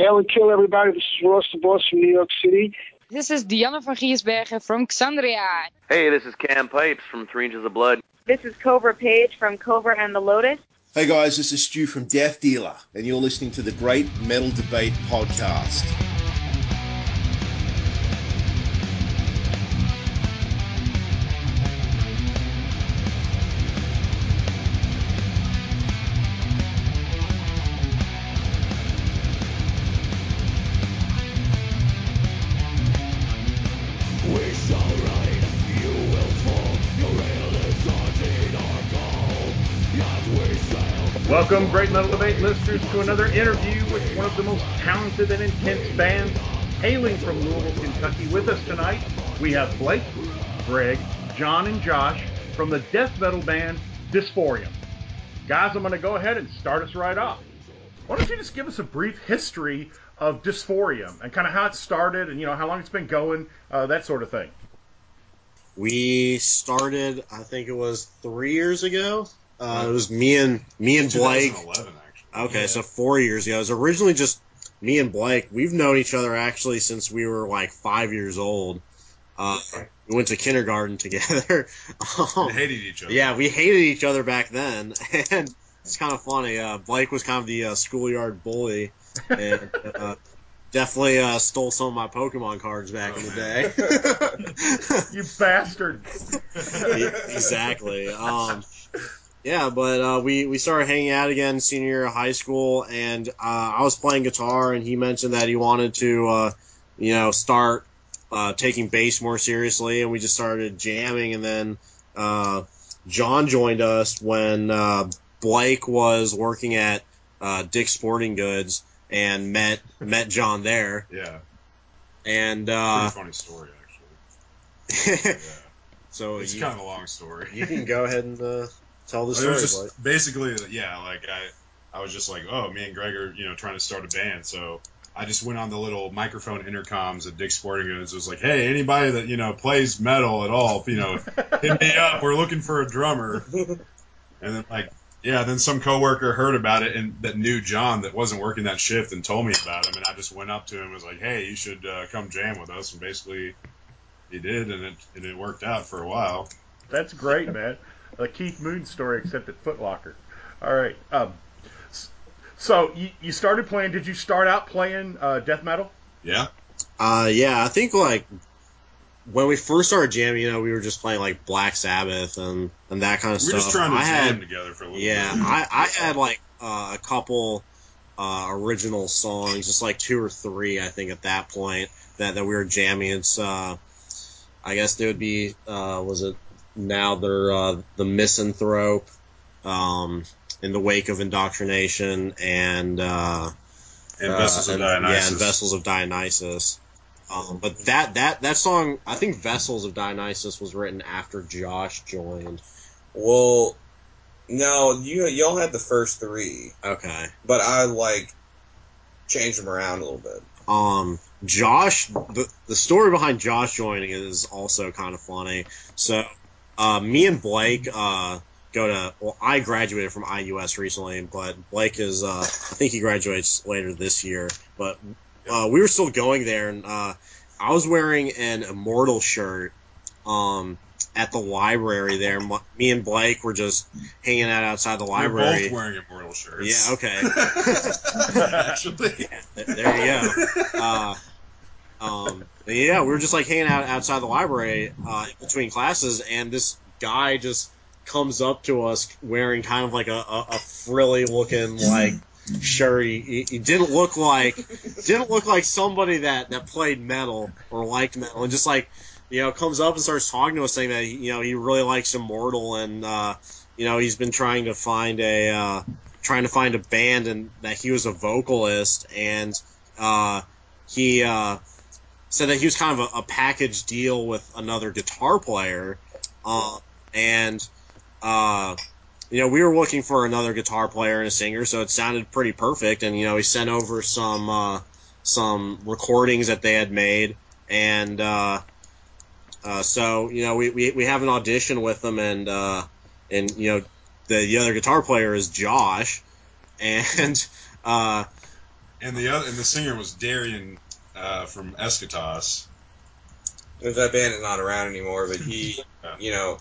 Hail and kill everybody. This is Ross the Boss from New York City. This is Dianne van Giersbergen from Xandria. Hey, this is Cam Pipes from Three Inches of Blood. This is Kobra Paige from Kobra and the Lotus. Hey guys, this is Stu from Death Dealer, and you're listening to the Great Metal Debate Podcast. Welcome, Great Metal Debate listeners, to another interview with one of the most talented and intense bands hailing from Louisville, Kentucky. With us tonight, we have Blake, Greg, John, and Josh from the death metal band Dysphorium. Guys, I'm going to go ahead and start us right off. Why don't you just give us a brief history of Dysphorium and kind of how it started and you know how long it's been going, uh, that sort of thing. We started, I think it was three years ago. Uh, it was me and me and Blake. 2011, actually. Okay, so four years ago. It was originally just me and Blake. We've known each other actually since we were like five years old. Uh, we went to kindergarten together. Um, They hated each other. yeah, we hated each other back then, and it's kind of funny. Uh, Blake was kind of the uh, schoolyard bully, and uh, definitely uh, stole some of my Pokemon cards back in the day. You bastard! exactly. Um, yeah, but uh, we we started hanging out again senior year of high school, and uh, I was playing guitar, and he mentioned that he wanted to, uh, you know, start uh, taking bass more seriously, and we just started jamming, and then uh, John joined us when uh, Blake was working at uh, Dick's Sporting Goods, and met met John there, Yeah. and uh, funny story, actually. Yeah. so It's you, kind of a long story. you can go ahead and uh, tell the It story. was Blake. just basically, yeah, like I, I was just like, oh, me and Greg are, you know, trying to start a band, so I just went on the little microphone intercoms at Dick's Sporting Goods. It was like, hey, anybody that you know plays metal at all, you know, hit me up. We're looking for a drummer. And then like, yeah, then some coworker heard about it and that knew John that wasn't working that shift and told me about him, and I just went up to him and was like, hey, you should uh, come jam with us, and basically. He did, and it and it worked out for a while. That's great, man. A Keith Moon story, except at Foot Locker. All right. Um, so you, you started playing. Did you start out playing uh, death metal? Yeah, Uh, yeah, I think like when we first started jamming, you know, we were just playing like Black Sabbath and, and that kind of we were stuff. just trying to I jam had, together for a little yeah, bit. I, I had like uh, a couple uh, original songs, just like two or three, I think, at that point that, that we were jamming. It's, uh, I guess they would be, uh, was it now they're uh, the Misanthrope, um, in the wake of indoctrination and uh, and Vessels uh, of and- Yeah, Dionysus. and Vessels of Dionysus. Um, but that that that song, I think Vessels of Dionysus was written after Josh joined. Well, no, you y'all had the first three, Okay. but I like changed them around a little bit. Um, Josh, the the story behind Josh joining is also kind of funny. So, uh, me and Blake uh go to. Well, I graduated from IUS recently, but Blake is. Uh, I think he graduates later this year. But uh, we were still going there, and uh, I was wearing an Immortal shirt. Um. At the library there, me and Blake were just hanging out outside the We're library. both wearing immortal shirts. Yeah, okay. Actually, Th- There you go. Um, yeah, we were just like hanging out outside the library uh, between classes, and this guy just comes up to us wearing kind of like a, a, a frilly looking like shirt. He, he- he didn't look like didn't look like somebody that that played metal or liked metal, and just like you know comes up and starts talking to us, saying that you know he really likes Immortal, and uh, you know he's been trying to find a uh, trying to find a band, and that he was a vocalist, and uh, he uh, said that he was kind of a, a package deal with another guitar player, uh, and uh, you know we were looking for another guitar player and a singer, so it sounded pretty perfect. And you know he sent over some uh, some recordings that they had made, and uh, uh, so you know we, we, we have an audition with them, and uh, and you know the the other guitar player is Josh, and uh, and the other and the singer was Darian uh, from Eschatos. Because that band is not around anymore, but he, you know,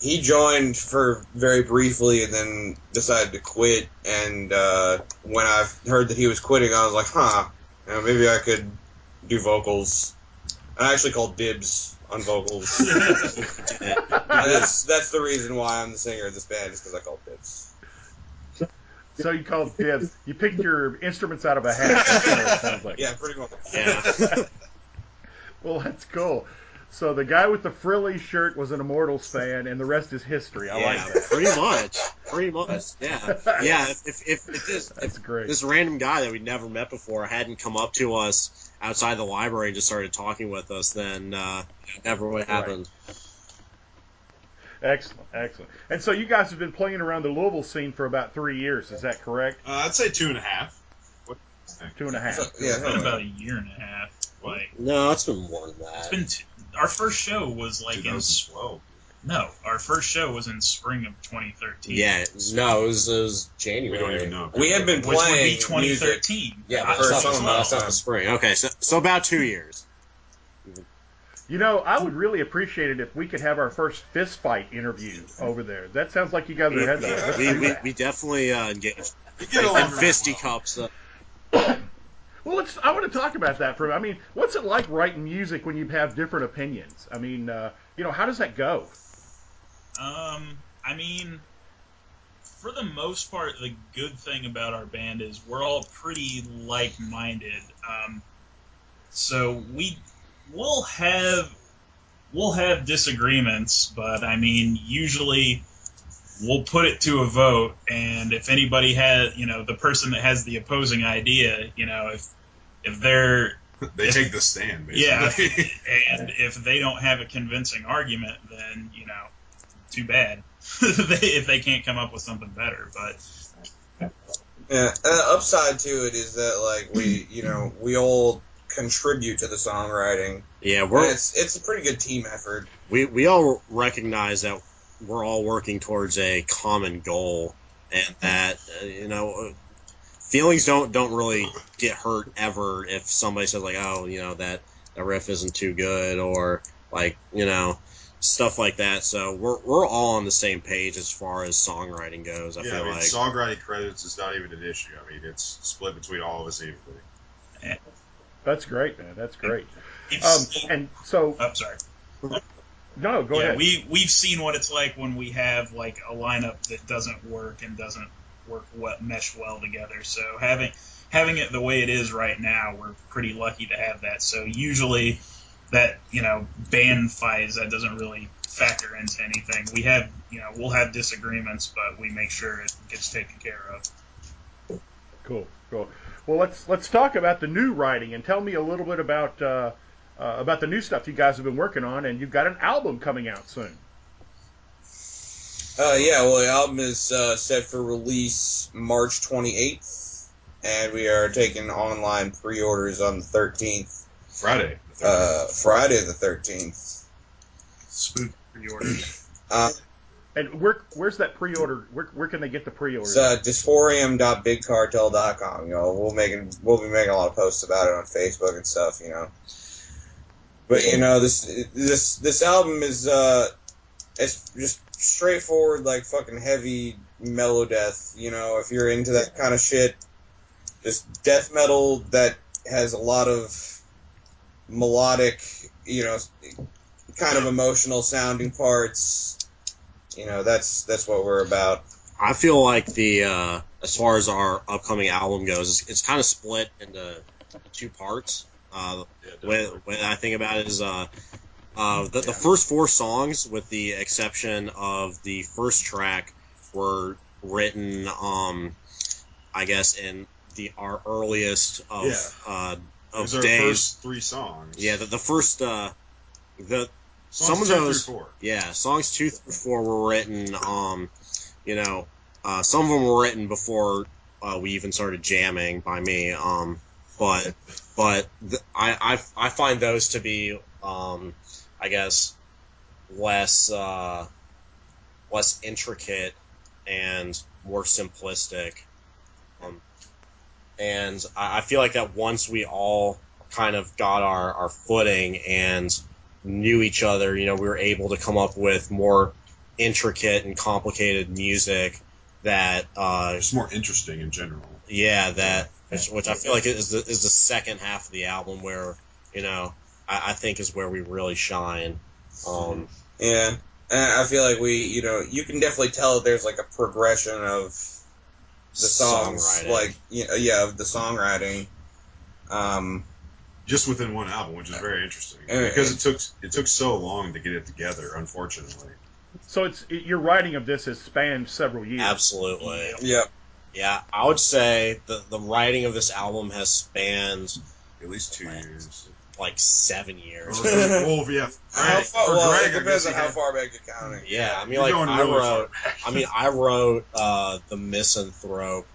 he joined for very briefly and then decided to quit. And uh, when I heard that he was quitting, I was like, huh, you know, maybe I could do vocals. I actually called dibs on vocals. That's that's the reason why I'm the singer of this band is because I called dibs. So you called dibs. You picked your instruments out of a hat. That's what it sounds like. Yeah, pretty much. Yeah. Well, that's cool. So the guy with the frilly shirt was an Immortals fan, and the rest is history. I yeah, like that. pretty much. Pretty much. Yeah. Yeah. If if, if, if this That's if great. this random guy that we'd never met before hadn't come up to us outside the library and just started talking with us, then uh, never would have happened. Excellent, excellent. And so you guys have been playing around the Louisville scene for about three years. Is that correct? Uh, I'd say two and a half. Two and a half. So, yeah, It's been about a year and a half. Like No, it's been more than that. It's been t- our first show was like in 2012. no, our first show was in spring of 2013. Yeah, no, it was, it was January. We January. don't even know. We had been which would playing be 2013. Yeah, I but was first like, song well, last time. Spring. Okay, so so about two years. You know, I would really appreciate it if we could have our first fist fight interview over there. That sounds like you guys are heads on. We, we, that. we definitely uh, engaged get in along fisticuffs. Uh, Well, let's. I want to talk about that for. I mean, what's it like writing music when you have different opinions? I mean, uh, you know, how does that go? Um, I mean, for the most part, the good thing about our band is we're all pretty like-minded. Um, so we we'll have we'll have disagreements, but I mean, usually we'll put it to a vote, and if anybody has, you know, the person that has the opposing idea, you know, if if they're They take the stand, yeah, basically. and if they don't have a convincing argument, then you know, too bad. if they can't come up with something better, but Yeah, and the upside to it is that like we, you know, we all contribute to the songwriting. yeah, we're it's it's a pretty good team effort. we we all recognize that we're all working towards a common goal, and that uh, you know uh, feelings don't don't really get hurt ever if somebody says like oh you know that that riff isn't too good or like you know stuff like that. So we're we're all on the same page as far as songwriting goes. I yeah, feel I mean, like songwriting credits is not even an issue. I mean, it's split between all of us evenly. That's great, man. That's great. Um, and so, I'm sorry. no, go yeah, ahead. we we've seen what it's like when we have like a lineup that doesn't work and doesn't work well, mesh well together. So having having it the way it is right now, we're pretty lucky to have that. So usually that you know band fights that doesn't really factor into anything. We have you know we'll have disagreements, but we make sure it gets taken care of. Cool, cool. Well, let's let's talk about the new writing and tell me a little bit about uh, uh, about the new stuff you guys have been working on, and you've got an album coming out soon. Uh, yeah, well, the album is uh, set for release March 28th, and we are taking online pre-orders on the 13th, Friday. uh, Friday the 13th. Spook pre-orders. And where where's that pre-order? Where, where can they get the pre-order? it's uh, dysphorium.bigcartel.com. You know, we'll making we'll be making a lot of posts about it on Facebook and stuff. You know, but you know this this this album is uh, it's just straightforward like fucking heavy mellow death. You know, if you're into that kind of shit, just death metal that has a lot of melodic, you know, kind of emotional sounding parts. You know, that's that's what we're about. I feel like the uh, as far as our upcoming album goes, it's, it's kind of split into two parts. Uh, Yeah, the way, definitely. way I think about it is uh, uh, the, the first four songs, with the exception of the first track, were written, um, I guess, in the our earliest of Yeah. uh, of was our days. first three songs. Yeah, the, the first uh, the Songs some of those four. yeah, songs two through four were written. Um, you know, uh, some of them were written before uh, we even started jamming by me. Um, but but th- I, I I find those to be um, I guess less uh, less intricate and more simplistic. Um, and I, I feel like that once we all kind of got our, our footing and knew each other, you know, we were able to come up with more intricate and complicated music that, uh, It's more interesting in general. yeah, that which, which I feel like is the, is the second half of the album where you know I, I think is where we really shine. Um, Yeah, and I feel like we, you know, you can definitely tell there's like a progression of the songs, like you know, yeah, of the songwriting. Um, Just within one album, which is very interesting And- because it took it took so long to get it together. Unfortunately, So it's it, your writing of this has spanned several years. absolutely. yeah, Yeah, I would say the the writing of this album has spanned at least two years. like seven years. well, yeah, how Greg- far? Well, Greg, it depends on how far back you're counting. Yeah, I mean, You're like I really wrote. I mean, I wrote uh, the Misanthrope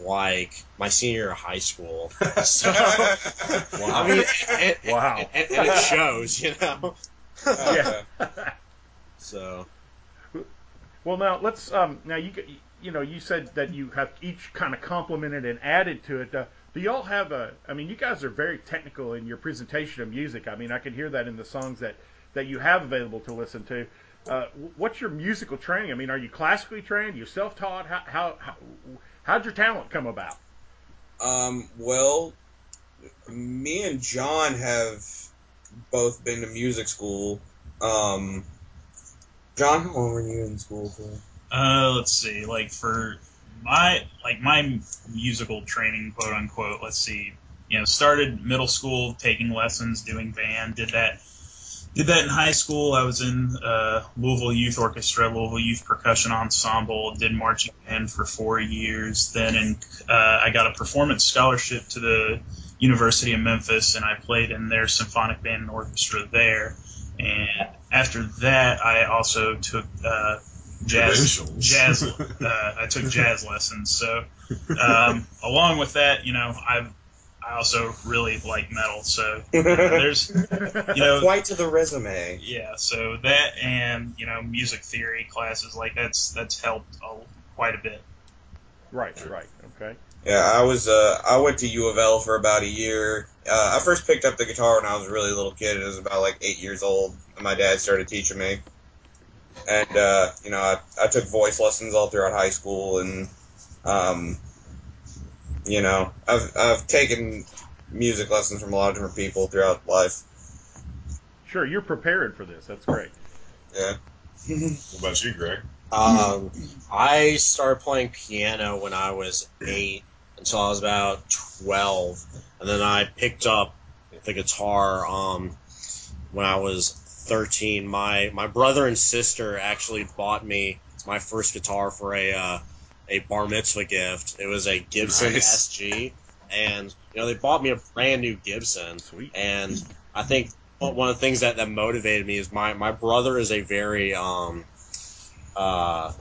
like my senior year of high school. So I mean, and, Wow. and, and it shows, you know. yeah. So well, now let's um now you you know you said that you have each kind of complemented and added to it. Uh, do y'all have a? I mean, you guys are very technical in your presentation of music. I mean, I can hear that in the songs that that you have available to listen to. Uh, what's your musical training? I mean, are you classically trained? you self-taught? How how, how how'd your talent come about? Um, well, me and John have both been to music school. Um, John, how long were you in school for? Uh, let's see. Like for my like my musical training, quote unquote. Let's see. You know, started middle school taking lessons, doing band. Did that. Did that in high school. I was in uh, Louisville Youth Orchestra, Louisville Youth Percussion Ensemble. Did marching band for four years. Then, in, uh, I got a performance scholarship to the University of Memphis, and I played in their symphonic band and orchestra there. And after that, I also took uh, jazz jazz. Uh, I took jazz lessons. So, um, along with that, you know, I've I also really like metal. So there's you know Quite to the resume. yeah. So that and you know music theory classes like that's that's helped a, quite a bit. Right, right, okay. Yeah, I was. Uh, I went to U of L for about a year. Uh, I first picked up the guitar when I was a really little kid. I was about like eight years old, and my dad started teaching me. And uh, you know, I, I took voice lessons all throughout high school, and um, you know, I've I've taken music lessons from a lot of different people throughout life. Sure, you're prepared for this. That's great. Yeah. What about you, Greg? um, I started playing piano when I was eight until I was about twelve, and then I picked up the guitar um, when I was thirteen. My my brother and sister actually bought me my first guitar for a uh, a bar mitzvah gift. It was a Gibson Nice. SG, and you know they bought me a brand new Gibson. Sweet. And I think one of the things that, that motivated me is my, my brother is a very um uh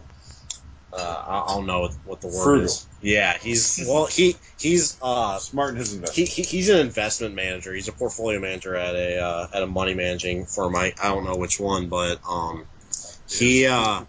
uh I don't know what, what the word Frugal. is. Yeah, he's well he he's uh Smart in his he, investment. he he's an investment manager. He's a portfolio manager at a uh, at a money managing firm. I, I don't know which one, but um he uh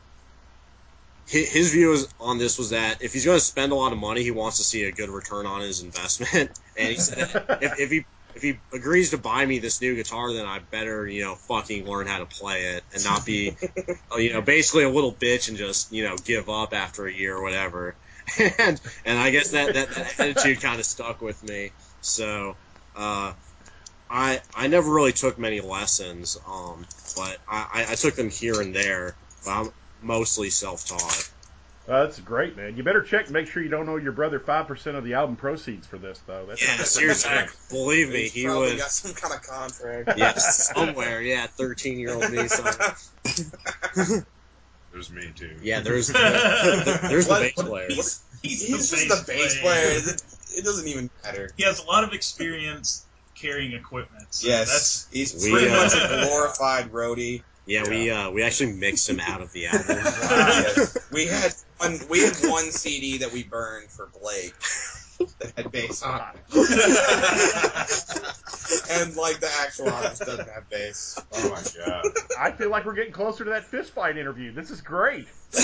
his view on this was that if he's going to spend a lot of money, he wants to see a good return on his investment. And he said if, if he if he agrees to buy me this new guitar, then I better you know fucking learn how to play it and not be you know basically a little bitch and just you know give up after a year or whatever. and and I guess that that, that attitude kind of stuck with me. So. Uh, I I never really took many lessons, um, but I, I, I took them here and there. But I'm mostly self-taught. Uh, that's great, man. You better check and make sure you don't owe your brother five percent of the album proceeds for this, though. That's Yeah, seriously, believe me, He's he probably would. got some kind of contract. Yeah, somewhere. Yeah, thirteen-year-old me. So, There's me too. yeah, there's the, there's the bass player. He's, he's, He's the just the bass player. It- It doesn't even matter. He has a lot of experience carrying equipment. So Yes, that's he's We, pretty uh, much a glorified roadie. Yeah, we uh we actually mixed him out of the album. Yes. We had one. We had one CD that we burned for Blake that had bass on, it. and like the actual artist doesn't have bass. Oh my god. I feel like we're getting closer to that fist fight interview. This is great.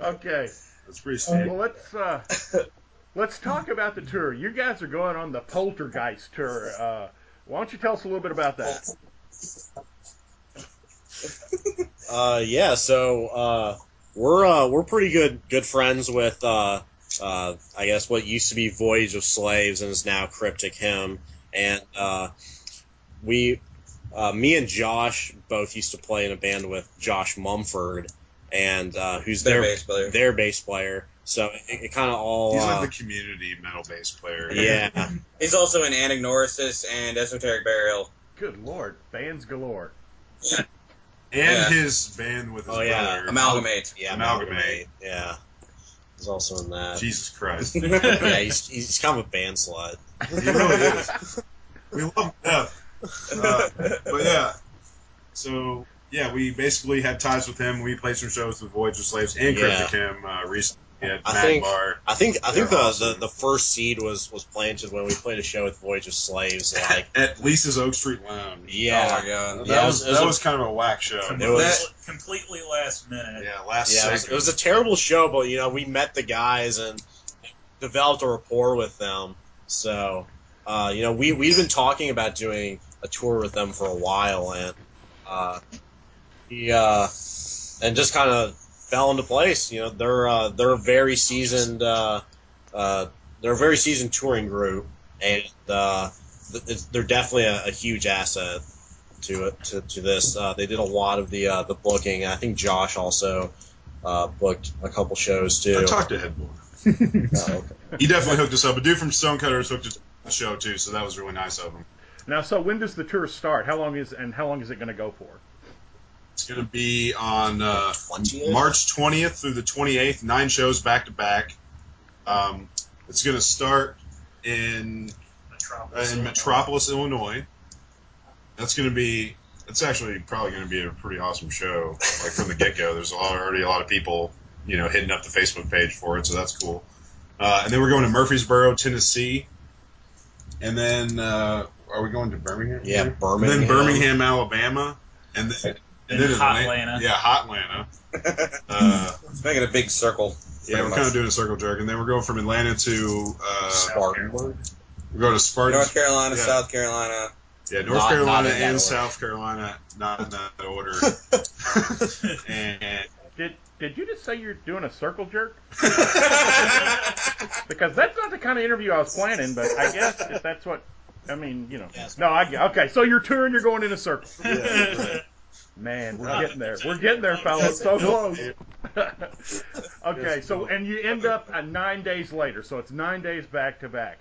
okay. That's pretty steep. Well, let's uh, let's talk about the tour. You guys are going on the Poltergeist tour. Uh, why don't you tell us a little bit about that? Uh, yeah, so uh, we're uh, we're pretty good good friends with uh, uh, I guess what used to be Voyage of Slaves and is now Cryptic Hymn, and uh, we uh, me and Josh both used to play in a band with Josh Mumford, and uh, who's Their their bass player. their bass player. So it, it kind of all He's uh, like the community metal bass player. yeah. He's also in Anagnorisis and Esoteric Burial. Good lord, bands galore. And Yeah. his band with his Oh, yeah. brother. Amalgamate. Yeah, Amalgamate. Amalgamate. Yeah, he's also in that. Jesus Christ. Yeah, he's he's kind of a band slut. He really is. We love him to death. Uh, but yeah, so yeah, we basically had ties with him. We played some shows with Voyage of Slaves and Yeah. Him uh, recently at I think- I think I think the, awesome. the the first seed was was planted when we played a show with Voyage of Slaves. Like, At Lisa's Oak Street Lounge. yeah, Oh my god. That, Yeah, it was, was- it was that was kind of a whack show. It was- Completely- completely last minute. yeah, last yeah, it was, second. it was a terrible show, but you know we met the guys and developed a rapport with them. So, uh, you know, we we've been talking about doing a tour with them for a while, and uh, he uh, and just kind of fell into place. You know, they're uh, they're a very seasoned uh, uh, they're a very seasoned touring group, and uh, they're definitely a, a huge asset to it to, to this. Uh, they did a lot of the uh, the booking. I think Josh also uh, booked a couple shows too. I talked to Headboard. Oh, okay. He definitely hooked us up. A dude from Stonecutters hooked us up the show too, so that was really nice of him. Now, so when does the tour start? How long is and how long is it going to go for? It's going to be on uh, 20th? March 20th through the 28th, nine shows back to back. Um, it's going to start in Metropolis. in Metropolis, Illinois. That's going to be. It's actually probably going to be a pretty awesome show. Like from the get go, there's a lot, already a lot of people, you know, hitting up the Facebook page for it, so that's cool. Uh, and then we're going to Murfreesboro, Tennessee, and then uh, are we going to Birmingham? Yeah, And Birmingham. then Birmingham, Alabama, and then and And then Hot Atlanta. Atlanta. Yeah, Hot Atlanta. Uh, It's making a big circle. yeah, we're kind of doing a circle jerk, and then we're going from Atlanta to uh, Spartanburg. we're going to Spartan. North Carolina, Yeah. South Carolina. Yeah, North Not- Carolina not and. South Carolina, not in that order. and Did did you just say you're doing a circle jerk? Because that's not the kind of interview I was planning, but I guess if that's what I mean, you know. Yes. No, I get okay. So you're touring, you're going in a circle. Man, we're getting there. We're getting there, fellas. So close. okay, so and you end up at nine days later, so it's nine days back to back.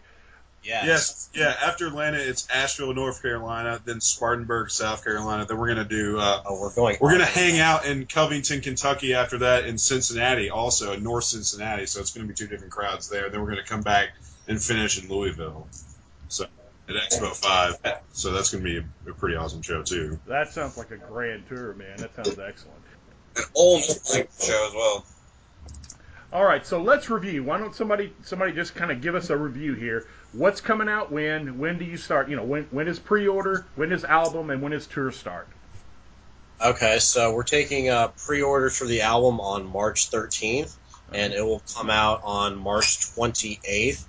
Yes. yes, yeah. After Atlanta, it's Asheville, North Carolina, then Spartanburg, South Carolina. Then we're gonna do. Uh, Oh, we're going. we're gonna hang out in Covington, Kentucky. After that, in Cincinnati, also in North Cincinnati. So it's gonna be two different crowds there. Then we're gonna come back and finish in Louisville. So at Expo Five. So that's gonna be a, a pretty awesome show too. That sounds like a grand tour, man. That sounds excellent. An old like, show as well. All right, so let's review. Why don't somebody somebody just kind of give us a review here? What's coming out when? When do you start? You know, when when is pre-order? When is album? And when is tour start? Okay, so we're taking uh, pre-orders for the album on March 13th, and it will come out on March 28th.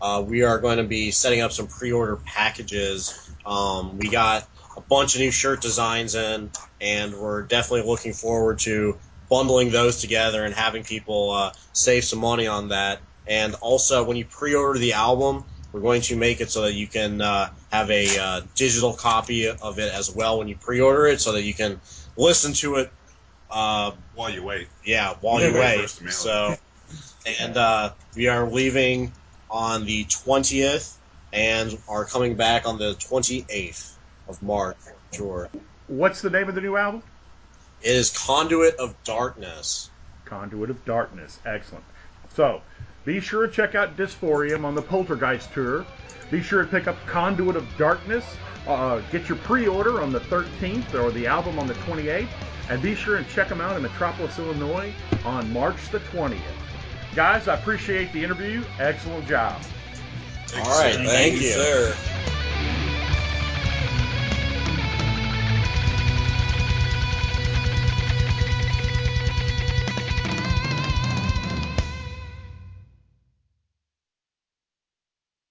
Uh, we are going to be setting up some pre-order packages. Um, we got a bunch of new shirt designs in, and we're definitely looking forward to bundling those together and having people uh, save some money on that. And also, when you pre-order the album, we're going to make it so that you can uh, have a uh, digital copy of it as well when you pre-order it, so that you can listen to it. Uh, While you wait. yeah, while you wait wait. for us to mail it. So, and uh, we are leaving on the 20th and are coming back on the 28th of March. Sure. What's the name of the new album? It is Conduit of Darkness. Conduit of Darkness. Excellent. So, be sure to check out Dysphorium on the Poltergeist tour. Be sure to pick up Conduit of Darkness. Uh, get your pre-order on the 13th or the album on the 28th. And be sure and check them out in Metropolis, Illinois on March the 20th. Guys, I appreciate the interview. Excellent job. All right, thank, you. sir.